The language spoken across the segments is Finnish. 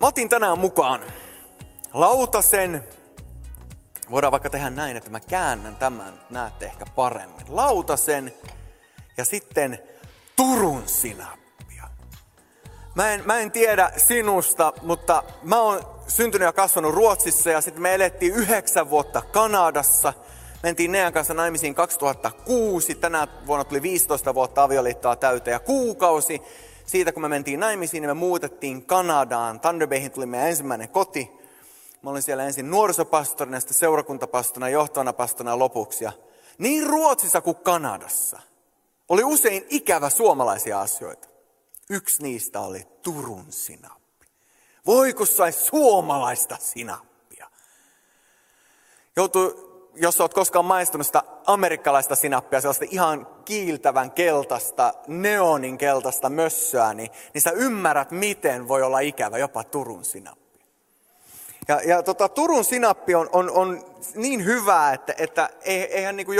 Mä otin tänään mukaan lautasen. Voidaan vaikka tehdä näin, että mä käännän tämän, näette ehkä paremmin. Lautasen ja sitten Turun sinappia. Mä en, mä en tiedä sinusta, mutta mä oon syntynyt ja kasvanut Ruotsissa ja sitten me elettiin yhdeksän vuotta Kanadassa. Mentiin Nean kanssa naimisiin 2006, tänä vuonna tuli 15 vuotta avioliittoa täyteen ja kuukausi siitä, kun me mentiin naimisiin, niin me muutettiin Kanadaan. Thunder Bayhin tuli meidän ensimmäinen koti. Mä olin siellä ensin nuorisopastorina, sitten seurakuntapastorina, johtavana pastorina lopuksi. Ja niin Ruotsissa kuin Kanadassa oli usein ikävä suomalaisia asioita. Yksi niistä oli Turun sinappi. Voi kun sai suomalaista sinappia. Joutui jos olet koskaan maistunut sitä amerikkalaista sinappia, sellaista ihan kiiltävän keltaista, neonin keltaista mössöä, niin, niin sä ymmärrät, miten voi olla ikävä jopa Turun sinappi. Ja, ja tota, Turun sinappi on, on, on niin hyvää, että, että eihän niin kuin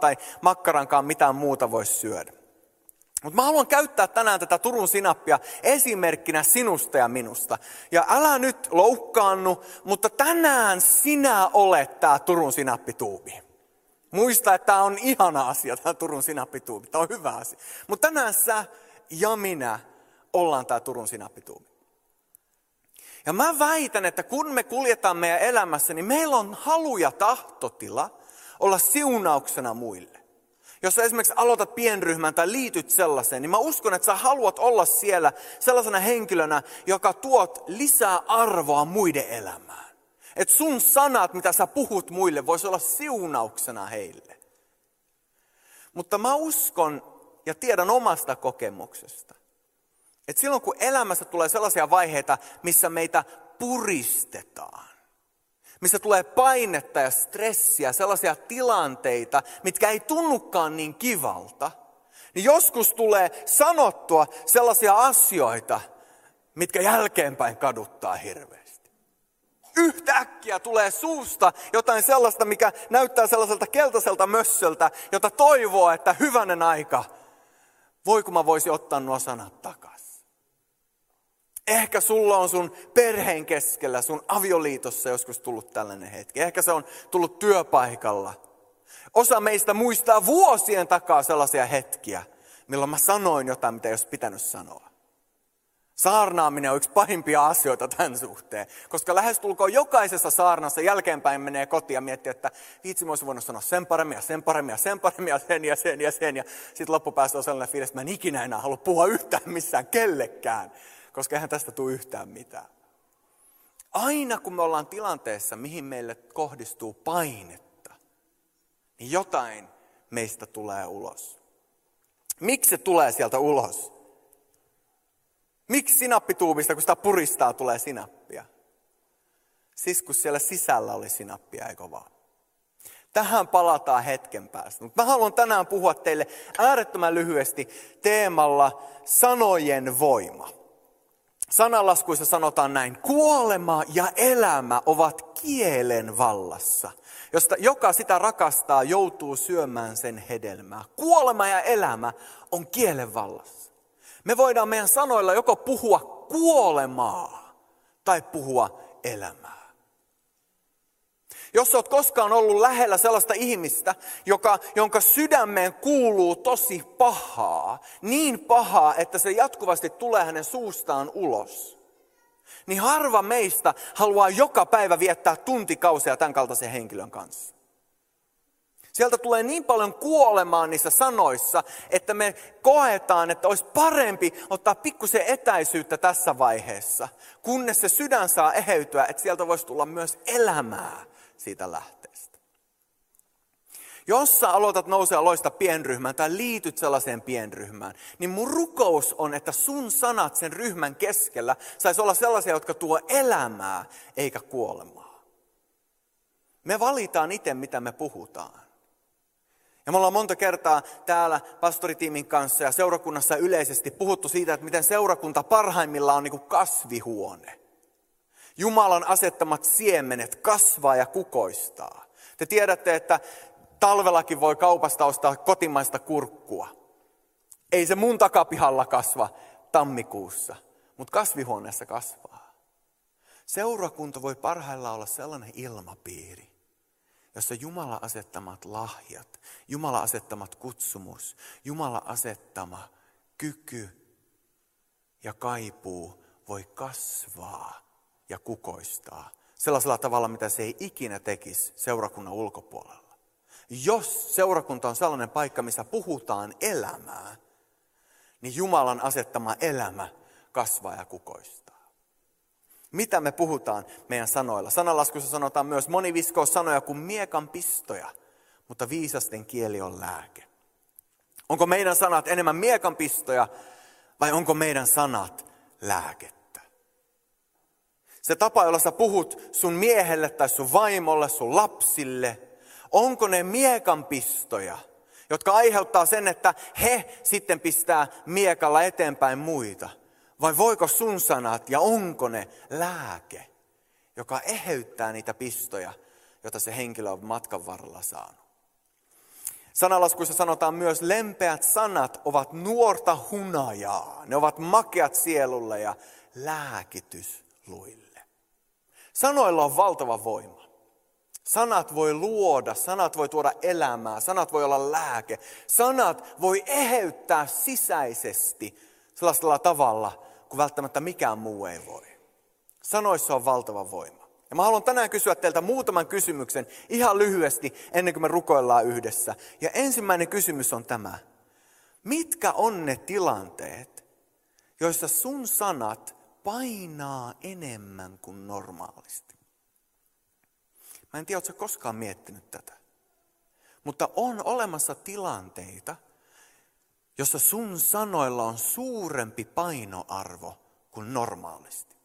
tai makkarankaan mitään muuta voi syödä. Mutta mä haluan käyttää tänään tätä Turun sinappia esimerkkinä sinusta ja minusta. Ja älä nyt loukkaannu, mutta tänään sinä olet tämä Turun sinappituubi. Muista, että tämä on ihana asia, tämä Turun sinappituubi. Tämä on hyvä asia. Mutta tänään sä ja minä ollaan tämä Turun sinappituubi. Ja mä väitän, että kun me kuljetaan meidän elämässä, niin meillä on halu ja tahtotila olla siunauksena muille. Jos sä esimerkiksi aloitat pienryhmän tai liityt sellaiseen, niin mä uskon, että sä haluat olla siellä sellaisena henkilönä, joka tuot lisää arvoa muiden elämään. Että sun sanat, mitä sä puhut muille, voisi olla siunauksena heille. Mutta mä uskon ja tiedän omasta kokemuksesta, että silloin kun elämässä tulee sellaisia vaiheita, missä meitä puristetaan, missä tulee painetta ja stressiä, sellaisia tilanteita, mitkä ei tunnukaan niin kivalta, niin joskus tulee sanottua sellaisia asioita, mitkä jälkeenpäin kaduttaa hirveästi. Yhtäkkiä tulee suusta jotain sellaista, mikä näyttää sellaiselta keltaiselta mössöltä, jota toivoo, että hyvänen aika, voi kun mä voisin ottaa nuo sanat takaisin. Ehkä sulla on sun perheen keskellä, sun avioliitossa joskus tullut tällainen hetki. Ehkä se on tullut työpaikalla. Osa meistä muistaa vuosien takaa sellaisia hetkiä, milloin mä sanoin jotain, mitä ei olisi pitänyt sanoa. Saarnaaminen on yksi pahimpia asioita tämän suhteen, koska lähestulkoon jokaisessa saarnassa jälkeenpäin menee kotiin ja miettii, että viitsi mä voinut sanoa sen paremmin ja sen paremmin ja sen paremmin ja sen ja sen ja sen. Ja sitten loppupäässä on sellainen fiilis, että mä en ikinä enää halua puhua yhtään missään kellekään koska eihän tästä tule yhtään mitään. Aina kun me ollaan tilanteessa, mihin meille kohdistuu painetta, niin jotain meistä tulee ulos. Miksi se tulee sieltä ulos? Miksi sinappituubista, kun sitä puristaa, tulee sinappia? Siis kun siellä sisällä oli sinappia, eikö vaan? Tähän palataan hetken päästä. Mutta mä haluan tänään puhua teille äärettömän lyhyesti teemalla sanojen voima. Sanalaskuissa sanotaan näin, kuolema ja elämä ovat kielen vallassa, josta joka sitä rakastaa joutuu syömään sen hedelmää. Kuolema ja elämä on kielen vallassa. Me voidaan meidän sanoilla joko puhua kuolemaa tai puhua elämää. Jos olet koskaan ollut lähellä sellaista ihmistä, joka, jonka sydämeen kuuluu tosi pahaa, niin pahaa, että se jatkuvasti tulee hänen suustaan ulos, niin harva meistä haluaa joka päivä viettää tuntikausia tämän kaltaisen henkilön kanssa. Sieltä tulee niin paljon kuolemaa niissä sanoissa, että me koetaan, että olisi parempi ottaa pikkusen etäisyyttä tässä vaiheessa, kunnes se sydän saa eheytyä, että sieltä voisi tulla myös elämää siitä lähteestä. Jos sä aloitat nousea loista pienryhmään tai liityt sellaiseen pienryhmään, niin mun rukous on, että sun sanat sen ryhmän keskellä saisi olla sellaisia, jotka tuo elämää eikä kuolemaa. Me valitaan itse, mitä me puhutaan. Ja me ollaan monta kertaa täällä pastoritiimin kanssa ja seurakunnassa yleisesti puhuttu siitä, että miten seurakunta parhaimmillaan on niin kuin kasvihuone. Jumalan asettamat siemenet kasvaa ja kukoistaa. Te tiedätte, että talvellakin voi kaupasta ostaa kotimaista kurkkua. Ei se mun takapihalla kasva tammikuussa, mutta kasvihuoneessa kasvaa. Seurakunta voi parhaillaan olla sellainen ilmapiiri, jossa Jumala asettamat lahjat, Jumala asettamat kutsumus, Jumala asettama kyky ja kaipuu voi kasvaa ja kukoistaa sellaisella tavalla, mitä se ei ikinä tekisi seurakunnan ulkopuolella. Jos seurakunta on sellainen paikka, missä puhutaan elämää, niin Jumalan asettama elämä kasvaa ja kukoistaa. Mitä me puhutaan meidän sanoilla? Sanalaskussa sanotaan myös, moni viskoo sanoja kuin miekan pistoja, mutta viisasten kieli on lääke. Onko meidän sanat enemmän miekan pistoja vai onko meidän sanat lääkettä? Se tapa, jolla sä puhut sun miehelle tai sun vaimolle, sun lapsille, onko ne miekan pistoja, jotka aiheuttaa sen, että he sitten pistää miekalla eteenpäin muita? Vai voiko sun sanat ja onko ne lääke, joka eheyttää niitä pistoja, joita se henkilö on matkan varrella saanut? Sanalaskuissa sanotaan myös, lempeät sanat ovat nuorta hunajaa. Ne ovat makeat sielulle ja lääkitys luille. Sanoilla on valtava voima. Sanat voi luoda, sanat voi tuoda elämää, sanat voi olla lääke. Sanat voi eheyttää sisäisesti sellaisella tavalla, kun välttämättä mikään muu ei voi. Sanoissa on valtava voima. Ja mä haluan tänään kysyä teiltä muutaman kysymyksen ihan lyhyesti ennen kuin me rukoillaan yhdessä. Ja ensimmäinen kysymys on tämä. Mitkä on ne tilanteet, joissa sun sanat painaa enemmän kuin normaalisti? Mä en tiedä, oletko koskaan miettinyt tätä. Mutta on olemassa tilanteita, jossa sun sanoilla on suurempi painoarvo kuin normaalisti.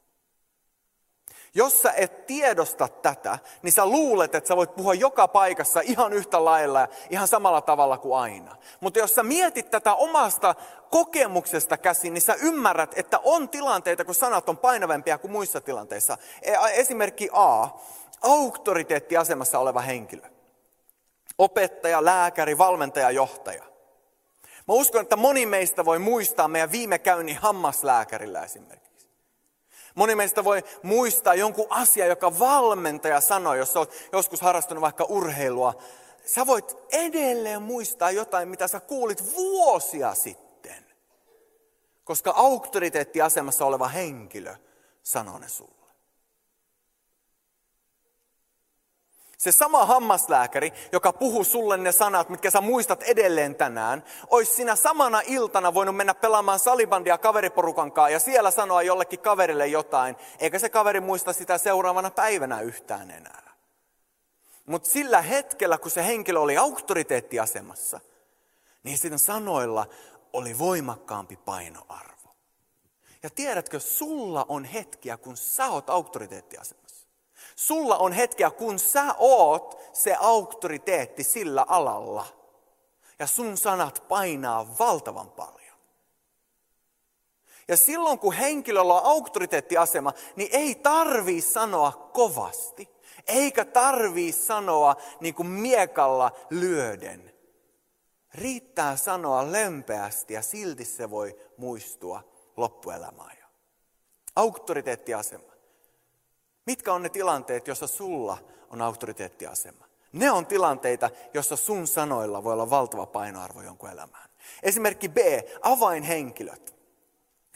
Jos sä et tiedosta tätä, niin sä luulet, että sä voit puhua joka paikassa ihan yhtä lailla ja ihan samalla tavalla kuin aina. Mutta jos sä mietit tätä omasta kokemuksesta käsin, niin sä ymmärrät, että on tilanteita, kun sanat on painavempia kuin muissa tilanteissa. E, esimerkki A, auktoriteettiasemassa oleva henkilö. Opettaja, lääkäri, valmentaja, johtaja. Mä uskon, että moni meistä voi muistaa meidän viime käynnin hammaslääkärillä esimerkiksi. Moni meistä voi muistaa jonkun asia, joka valmentaja sanoi, jos olet joskus harrastunut vaikka urheilua. Sä voit edelleen muistaa jotain, mitä sä kuulit vuosia sitten. Koska auktoriteettiasemassa oleva henkilö sanoi ne sulle. Se sama hammaslääkäri, joka puhuu sulle ne sanat, mitkä sä muistat edelleen tänään, olisi sinä samana iltana voinut mennä pelaamaan salibandia kaveriporukan kanssa ja siellä sanoa jollekin kaverille jotain, eikä se kaveri muista sitä seuraavana päivänä yhtään enää. Mutta sillä hetkellä, kun se henkilö oli auktoriteettiasemassa, niin sitten sanoilla oli voimakkaampi painoarvo. Ja tiedätkö, sulla on hetkiä, kun sä oot auktoriteettiasemassa. Sulla on hetkiä, kun sä oot se auktoriteetti sillä alalla. Ja sun sanat painaa valtavan paljon. Ja silloin kun henkilöllä on auktoriteettiasema, niin ei tarvii sanoa kovasti. Eikä tarvii sanoa niin kuin miekalla lyöden. Riittää sanoa lempeästi ja silti se voi muistua loppuelämään. Auktoriteettiasema. Mitkä on ne tilanteet, joissa sulla on auktoriteettiasema? Ne on tilanteita, joissa sun sanoilla voi olla valtava painoarvo jonkun elämään. Esimerkki B, avainhenkilöt.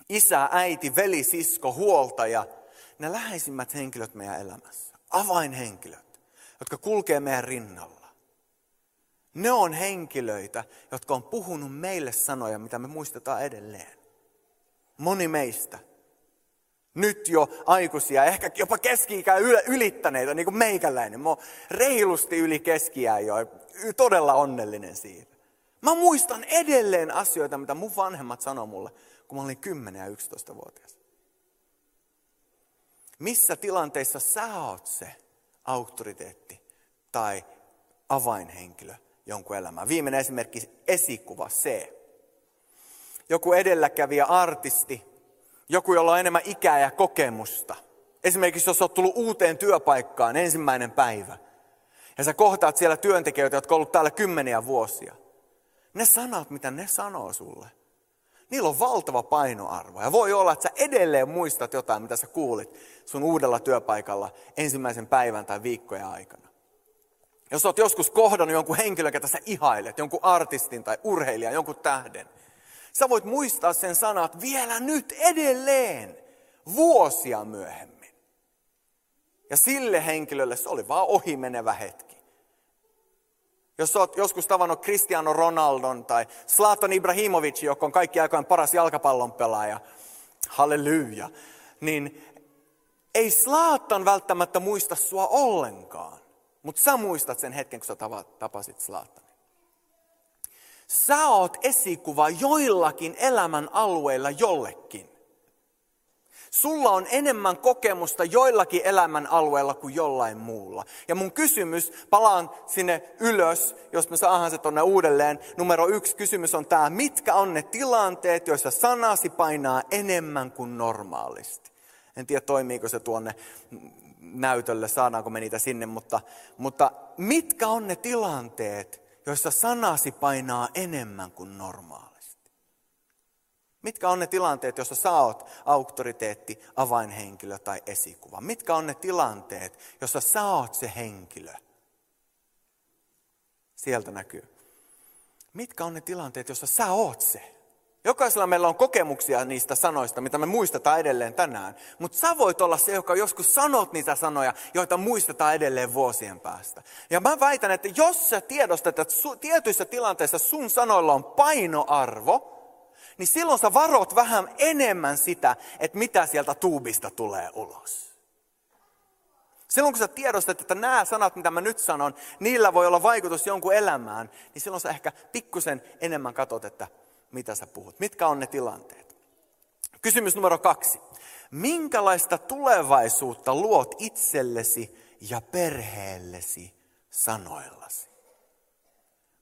Isä, äiti, veli, sisko, huoltaja. Ne läheisimmät henkilöt meidän elämässä. Avainhenkilöt, jotka kulkee meidän rinnalla. Ne on henkilöitä, jotka on puhunut meille sanoja, mitä me muistetaan edelleen. Moni meistä nyt jo aikuisia, ehkä jopa keski-ikää ylittäneitä, niin kuin meikäläinen. Mä oon reilusti yli keski jo, todella onnellinen siitä. Mä muistan edelleen asioita, mitä mun vanhemmat sanoi mulle, kun mä olin 10 ja 11-vuotias. Missä tilanteissa sä oot se auktoriteetti tai avainhenkilö jonkun elämään? Viimeinen esimerkki, esikuva C. Joku edelläkävijä artisti joku, jolla on enemmän ikää ja kokemusta. Esimerkiksi jos olet tullut uuteen työpaikkaan ensimmäinen päivä. Ja sä kohtaat siellä työntekijöitä, jotka ovat täällä kymmeniä vuosia. Ne sanat, mitä ne sanoo sulle, Niillä on valtava painoarvo. Ja voi olla, että sä edelleen muistat jotain, mitä sä kuulit sun uudella työpaikalla ensimmäisen päivän tai viikkojen aikana. Jos oot joskus kohdannut jonkun henkilön, ketä sä ihailet, jonkun artistin tai urheilijan, jonkun tähden, sä voit muistaa sen sanat vielä nyt edelleen, vuosia myöhemmin. Ja sille henkilölle se oli vaan ohimenevä hetki. Jos olet joskus tavannut Cristiano Ronaldon tai Zlatan Ibrahimovic, joka on kaikki aikojen paras jalkapallon pelaaja, halleluja, niin ei Zlatan välttämättä muista sua ollenkaan. Mutta sä muistat sen hetken, kun sä tapasit Zlatanin. Sä oot esikuva joillakin elämän alueilla jollekin. Sulla on enemmän kokemusta joillakin elämän alueilla kuin jollain muulla. Ja mun kysymys, palaan sinne ylös, jos me saadaan se tonne uudelleen. Numero yksi kysymys on tämä, mitkä on ne tilanteet, joissa sanasi painaa enemmän kuin normaalisti? En tiedä, toimiiko se tuonne näytölle, saadaanko me niitä sinne, mutta, mutta mitkä on ne tilanteet, joissa sanasi painaa enemmän kuin normaalisti? Mitkä on ne tilanteet, joissa sä oot auktoriteetti, avainhenkilö tai esikuva? Mitkä on ne tilanteet, joissa sä oot se henkilö? Sieltä näkyy. Mitkä on ne tilanteet, joissa sä oot se? Jokaisella meillä on kokemuksia niistä sanoista, mitä me muistetaan edelleen tänään. Mutta sä voit olla se, joka joskus sanot niitä sanoja, joita muistetaan edelleen vuosien päästä. Ja mä väitän, että jos sä tiedostat, että su, tietyissä tilanteissa sun sanoilla on painoarvo, niin silloin sä varot vähän enemmän sitä, että mitä sieltä tuubista tulee ulos. Silloin kun sä tiedostat, että nämä sanat, mitä mä nyt sanon, niillä voi olla vaikutus jonkun elämään, niin silloin sä ehkä pikkusen enemmän katot, että mitä sä puhut. Mitkä on ne tilanteet? Kysymys numero kaksi. Minkälaista tulevaisuutta luot itsellesi ja perheellesi sanoillasi?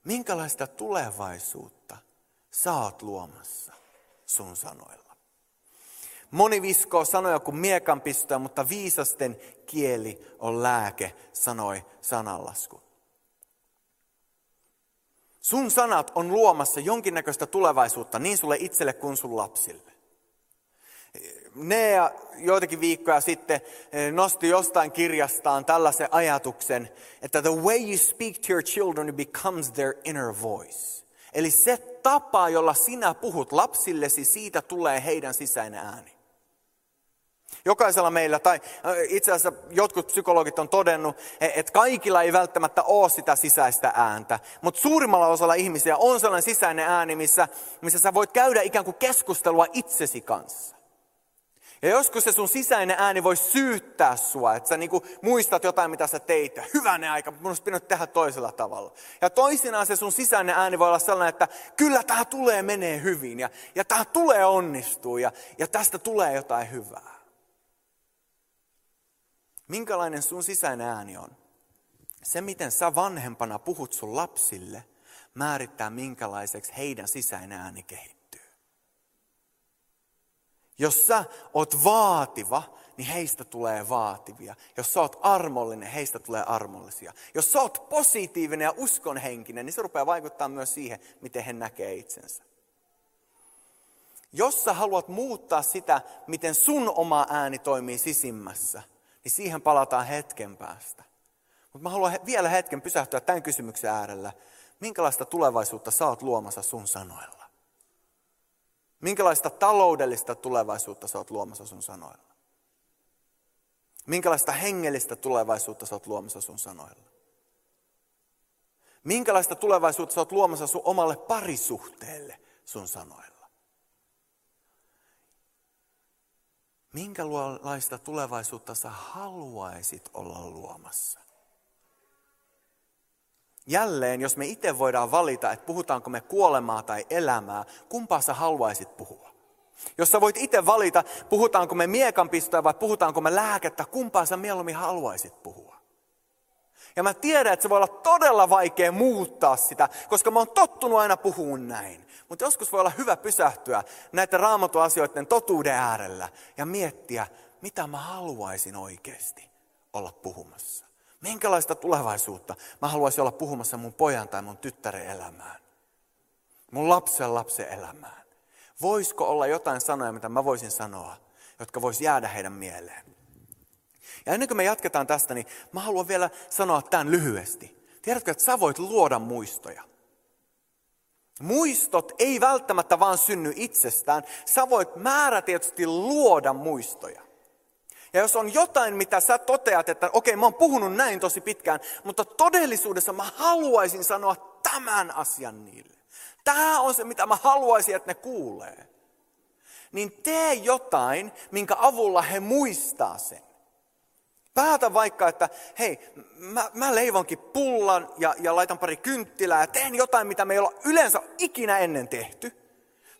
Minkälaista tulevaisuutta oot luomassa sun sanoilla? Moni viskoo sanoja kuin miekanpistoja, mutta viisasten kieli on lääke, sanoi sananlasku. Sun sanat on luomassa jonkinnäköistä tulevaisuutta niin sulle itselle kuin sun lapsille. Nea joitakin viikkoja sitten eh, nosti jostain kirjastaan tällaisen ajatuksen, että the way you speak to your children becomes their inner voice. Eli se tapa, jolla sinä puhut lapsillesi, siitä tulee heidän sisäinen ääni. Jokaisella meillä, tai itse asiassa jotkut psykologit on todennut, e, että kaikilla ei välttämättä ole sitä sisäistä ääntä. Mutta suurimmalla osalla ihmisiä on sellainen sisäinen ääni, missä, missä sä voit käydä ikään kuin keskustelua itsesi kanssa. Ja joskus se sun sisäinen ääni voi syyttää sua, että sä niinku muistat jotain, mitä sä teit. Hyvänä aika, mun olisi pitänyt tehdä toisella tavalla. Ja toisinaan se sun sisäinen ääni voi olla sellainen, että kyllä tämä tulee menee hyvin. Ja, ja tämä tulee onnistua ja, ja tästä tulee jotain hyvää. Minkälainen sun sisäinen ääni on? Se, miten sä vanhempana puhut sun lapsille, määrittää minkälaiseksi heidän sisäinen ääni kehittyy. Jos sä oot vaativa, niin heistä tulee vaativia. Jos sä oot armollinen, heistä tulee armollisia. Jos sä oot positiivinen ja uskonhenkinen, niin se rupeaa vaikuttaa myös siihen, miten he näkee itsensä. Jos sä haluat muuttaa sitä, miten sun oma ääni toimii sisimmässä, niin siihen palataan hetken päästä. Mutta mä haluan vielä hetken pysähtyä tämän kysymyksen äärellä. Minkälaista tulevaisuutta sä oot luomassa sun sanoilla? Minkälaista taloudellista tulevaisuutta sä oot luomassa sun sanoilla? Minkälaista hengellistä tulevaisuutta sä oot luomassa sun sanoilla? Minkälaista tulevaisuutta sä oot luomassa sun omalle parisuhteelle sun sanoilla? Minkälaista tulevaisuutta sä haluaisit olla luomassa? Jälleen, jos me itse voidaan valita, että puhutaanko me kuolemaa tai elämää, kumpaa sä haluaisit puhua? Jos sä voit itse valita, puhutaanko me miekanpistoja vai puhutaanko me lääkettä, kumpaa sä mieluummin haluaisit puhua? Ja mä tiedän, että se voi olla todella vaikea muuttaa sitä, koska mä oon tottunut aina puhumaan näin. Mutta joskus voi olla hyvä pysähtyä näiden raamatun asioiden totuuden äärellä ja miettiä, mitä mä haluaisin oikeasti olla puhumassa. Minkälaista tulevaisuutta mä haluaisin olla puhumassa mun pojan tai mun tyttären elämään. Mun lapsen lapsen elämään. Voisiko olla jotain sanoja, mitä mä voisin sanoa, jotka vois jäädä heidän mieleen? Ja ennen kuin me jatketaan tästä, niin mä haluan vielä sanoa tämän lyhyesti. Tiedätkö, että sä voit luoda muistoja. Muistot ei välttämättä vaan synny itsestään. Sä voit määrätietoisesti luoda muistoja. Ja jos on jotain, mitä sä toteat, että okei, okay, mä oon puhunut näin tosi pitkään, mutta todellisuudessa mä haluaisin sanoa tämän asian niille. Tämä on se, mitä mä haluaisin, että ne kuulee. Niin tee jotain, minkä avulla he muistaa sen. Päätä vaikka, että hei, mä, mä leivonkin pullan ja, ja laitan pari kynttilää ja teen jotain, mitä me ei olla yleensä ikinä ennen tehty.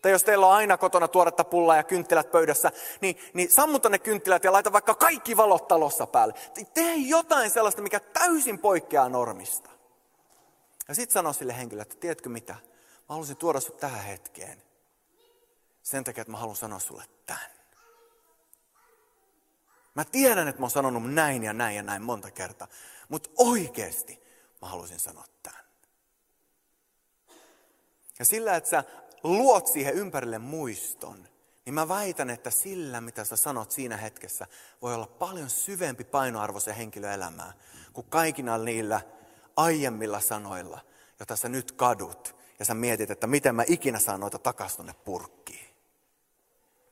Tai jos teillä on aina kotona tuoretta pullaa ja kynttilät pöydässä, niin, niin sammuta ne kynttilät ja laita vaikka kaikki valot talossa päälle. Tee jotain sellaista, mikä täysin poikkeaa normista. Ja sitten sano sille henkilölle, että tiedätkö mitä, mä haluaisin tuoda sut tähän hetkeen. Sen takia, että mä haluan sanoa sulle tämän. Mä tiedän, että mä oon sanonut näin ja näin ja näin monta kertaa. Mutta oikeasti mä haluaisin sanoa tämän. Ja sillä, että sä luot siihen ympärille muiston, niin mä väitän, että sillä, mitä sä sanot siinä hetkessä, voi olla paljon syvempi painoarvo se henkilöelämää, kuin kaikina niillä aiemmilla sanoilla, joita sä nyt kadut. Ja sä mietit, että miten mä ikinä saan noita takaisin tuonne purkkiin.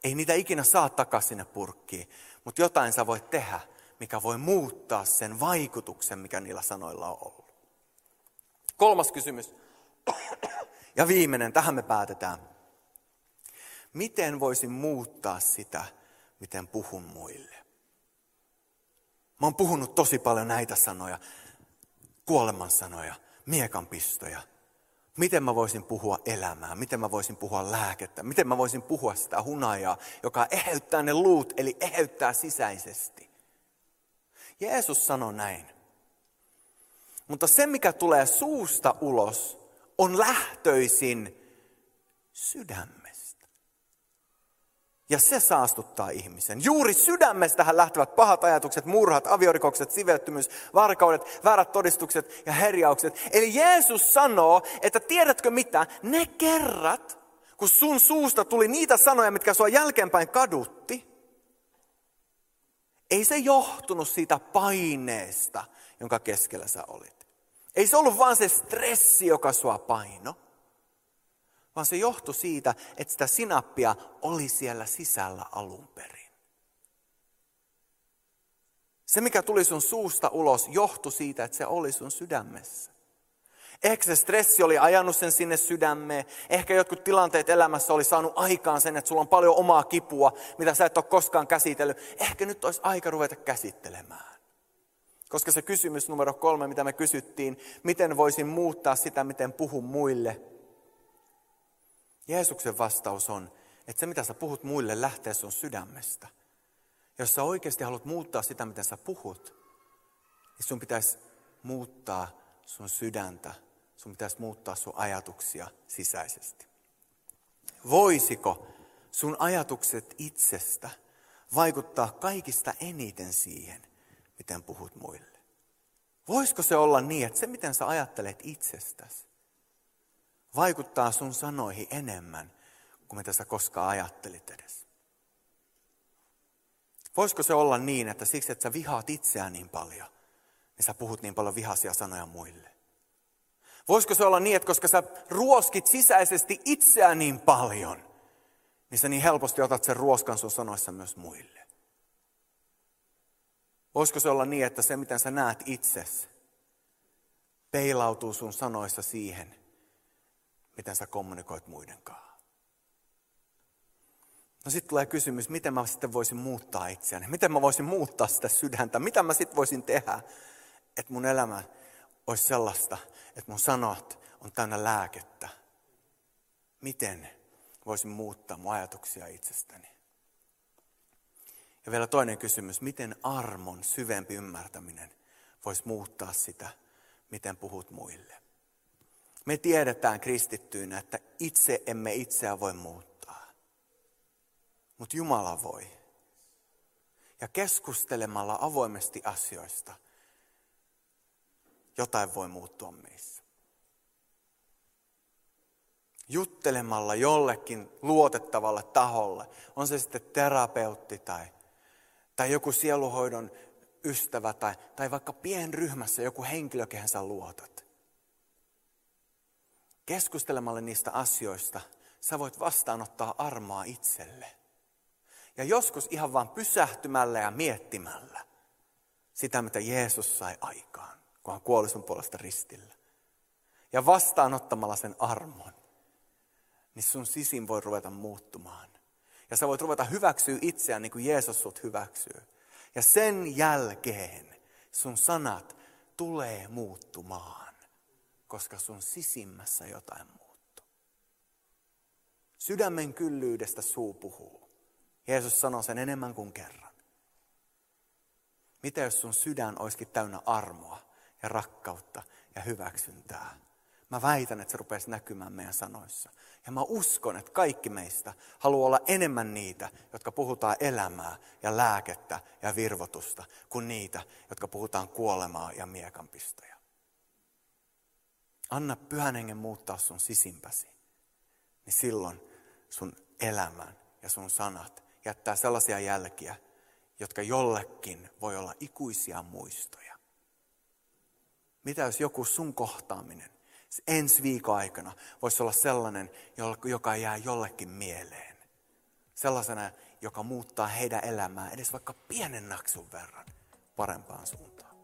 Ei niitä ikinä saa takaisin sinne purkkiin, mutta jotain sä voit tehdä, mikä voi muuttaa sen vaikutuksen, mikä niillä sanoilla on ollut. Kolmas kysymys. Ja viimeinen, tähän me päätetään. Miten voisin muuttaa sitä, miten puhun muille? Mä oon puhunut tosi paljon näitä sanoja, kuoleman sanoja, miekanpistoja. Miten mä voisin puhua elämää? Miten mä voisin puhua lääkettä? Miten mä voisin puhua sitä hunajaa, joka eheyttää ne luut, eli eheyttää sisäisesti? Jeesus sanoi näin. Mutta se, mikä tulee suusta ulos, on lähtöisin sydämestä. Ja se saastuttaa ihmisen. Juuri sydämestähän lähtevät pahat ajatukset, murhat, aviorikokset, sivettymys, varkaudet, väärät todistukset ja herjaukset. Eli Jeesus sanoo, että tiedätkö mitä, ne kerrat, kun sun suusta tuli niitä sanoja, mitkä sua jälkeenpäin kadutti, ei se johtunut siitä paineesta, jonka keskellä sä olit. Ei se ollut vaan se stressi, joka sua paino, vaan se johtui siitä, että sitä sinappia oli siellä sisällä alun perin. Se, mikä tuli sun suusta ulos, johtui siitä, että se oli sun sydämessä. Ehkä se stressi oli ajanut sen sinne sydämeen. Ehkä jotkut tilanteet elämässä oli saanut aikaan sen, että sulla on paljon omaa kipua, mitä sä et ole koskaan käsitellyt. Ehkä nyt olisi aika ruveta käsittelemään. Koska se kysymys numero kolme, mitä me kysyttiin, miten voisin muuttaa sitä, miten puhun muille. Jeesuksen vastaus on, että se mitä sä puhut muille lähtee sun sydämestä. Jos sä oikeasti haluat muuttaa sitä, miten sä puhut, niin sun pitäisi muuttaa sun sydäntä, sun pitäisi muuttaa sun ajatuksia sisäisesti. Voisiko sun ajatukset itsestä vaikuttaa kaikista eniten siihen, miten puhut muille. Voisiko se olla niin, että se miten sä ajattelet itsestäsi, vaikuttaa sun sanoihin enemmän kuin mitä sä koskaan ajattelit edes? Voisiko se olla niin, että siksi, että sä vihaat itseään niin paljon, niin sä puhut niin paljon vihaisia sanoja muille? Voisiko se olla niin, että koska sä ruoskit sisäisesti itseään niin paljon, niin sä niin helposti otat sen ruoskan sun sanoissa myös muille? Voisiko se olla niin, että se miten sä näet itsesi, peilautuu sun sanoissa siihen, miten sä kommunikoit muiden kanssa? No sitten tulee kysymys, miten mä sitten voisin muuttaa itseäni? Miten mä voisin muuttaa sitä sydäntä? Mitä mä sitten voisin tehdä, että mun elämä olisi sellaista, että mun sanat on täynnä lääkettä? Miten voisin muuttaa mun ajatuksia itsestäni? Ja vielä toinen kysymys, miten armon syvempi ymmärtäminen voisi muuttaa sitä, miten puhut muille? Me tiedetään kristittyinä, että itse emme itseä voi muuttaa, mutta Jumala voi. Ja keskustelemalla avoimesti asioista jotain voi muuttua meissä. juttelemalla jollekin luotettavalle taholle, on se sitten terapeutti tai, tai joku sieluhoidon ystävä tai, tai vaikka pienryhmässä joku henkilö, kehen sä luotat. Keskustelemalla niistä asioista sä voit vastaanottaa armoa itselle. Ja joskus ihan vain pysähtymällä ja miettimällä sitä, mitä Jeesus sai aikaan, kun hän kuoli sun puolesta ristillä. Ja vastaanottamalla sen armon, niin sun sisin voi ruveta muuttumaan. Ja sä voit ruveta hyväksyä itseään niin kuin Jeesus sut hyväksyy. Ja sen jälkeen sun sanat tulee muuttumaan, koska sun sisimmässä jotain muuttuu. Sydämen kyllyydestä suu puhuu. Jeesus sanoo sen enemmän kuin kerran. Mitä jos sun sydän olisikin täynnä armoa ja rakkautta ja hyväksyntää? Mä väitän, että se rupeaisi näkymään meidän sanoissa. Ja mä uskon, että kaikki meistä haluaa olla enemmän niitä, jotka puhutaan elämää ja lääkettä ja virvotusta, kuin niitä, jotka puhutaan kuolemaa ja miekanpistoja. Anna pyhän hengen muuttaa sun sisimpäsi. Niin silloin sun elämän ja sun sanat jättää sellaisia jälkiä, jotka jollekin voi olla ikuisia muistoja. Mitä jos joku sun kohtaaminen ensi viikon aikana voisi olla sellainen, joka jää jollekin mieleen. Sellaisena, joka muuttaa heidän elämää edes vaikka pienen naksun verran parempaan suuntaan.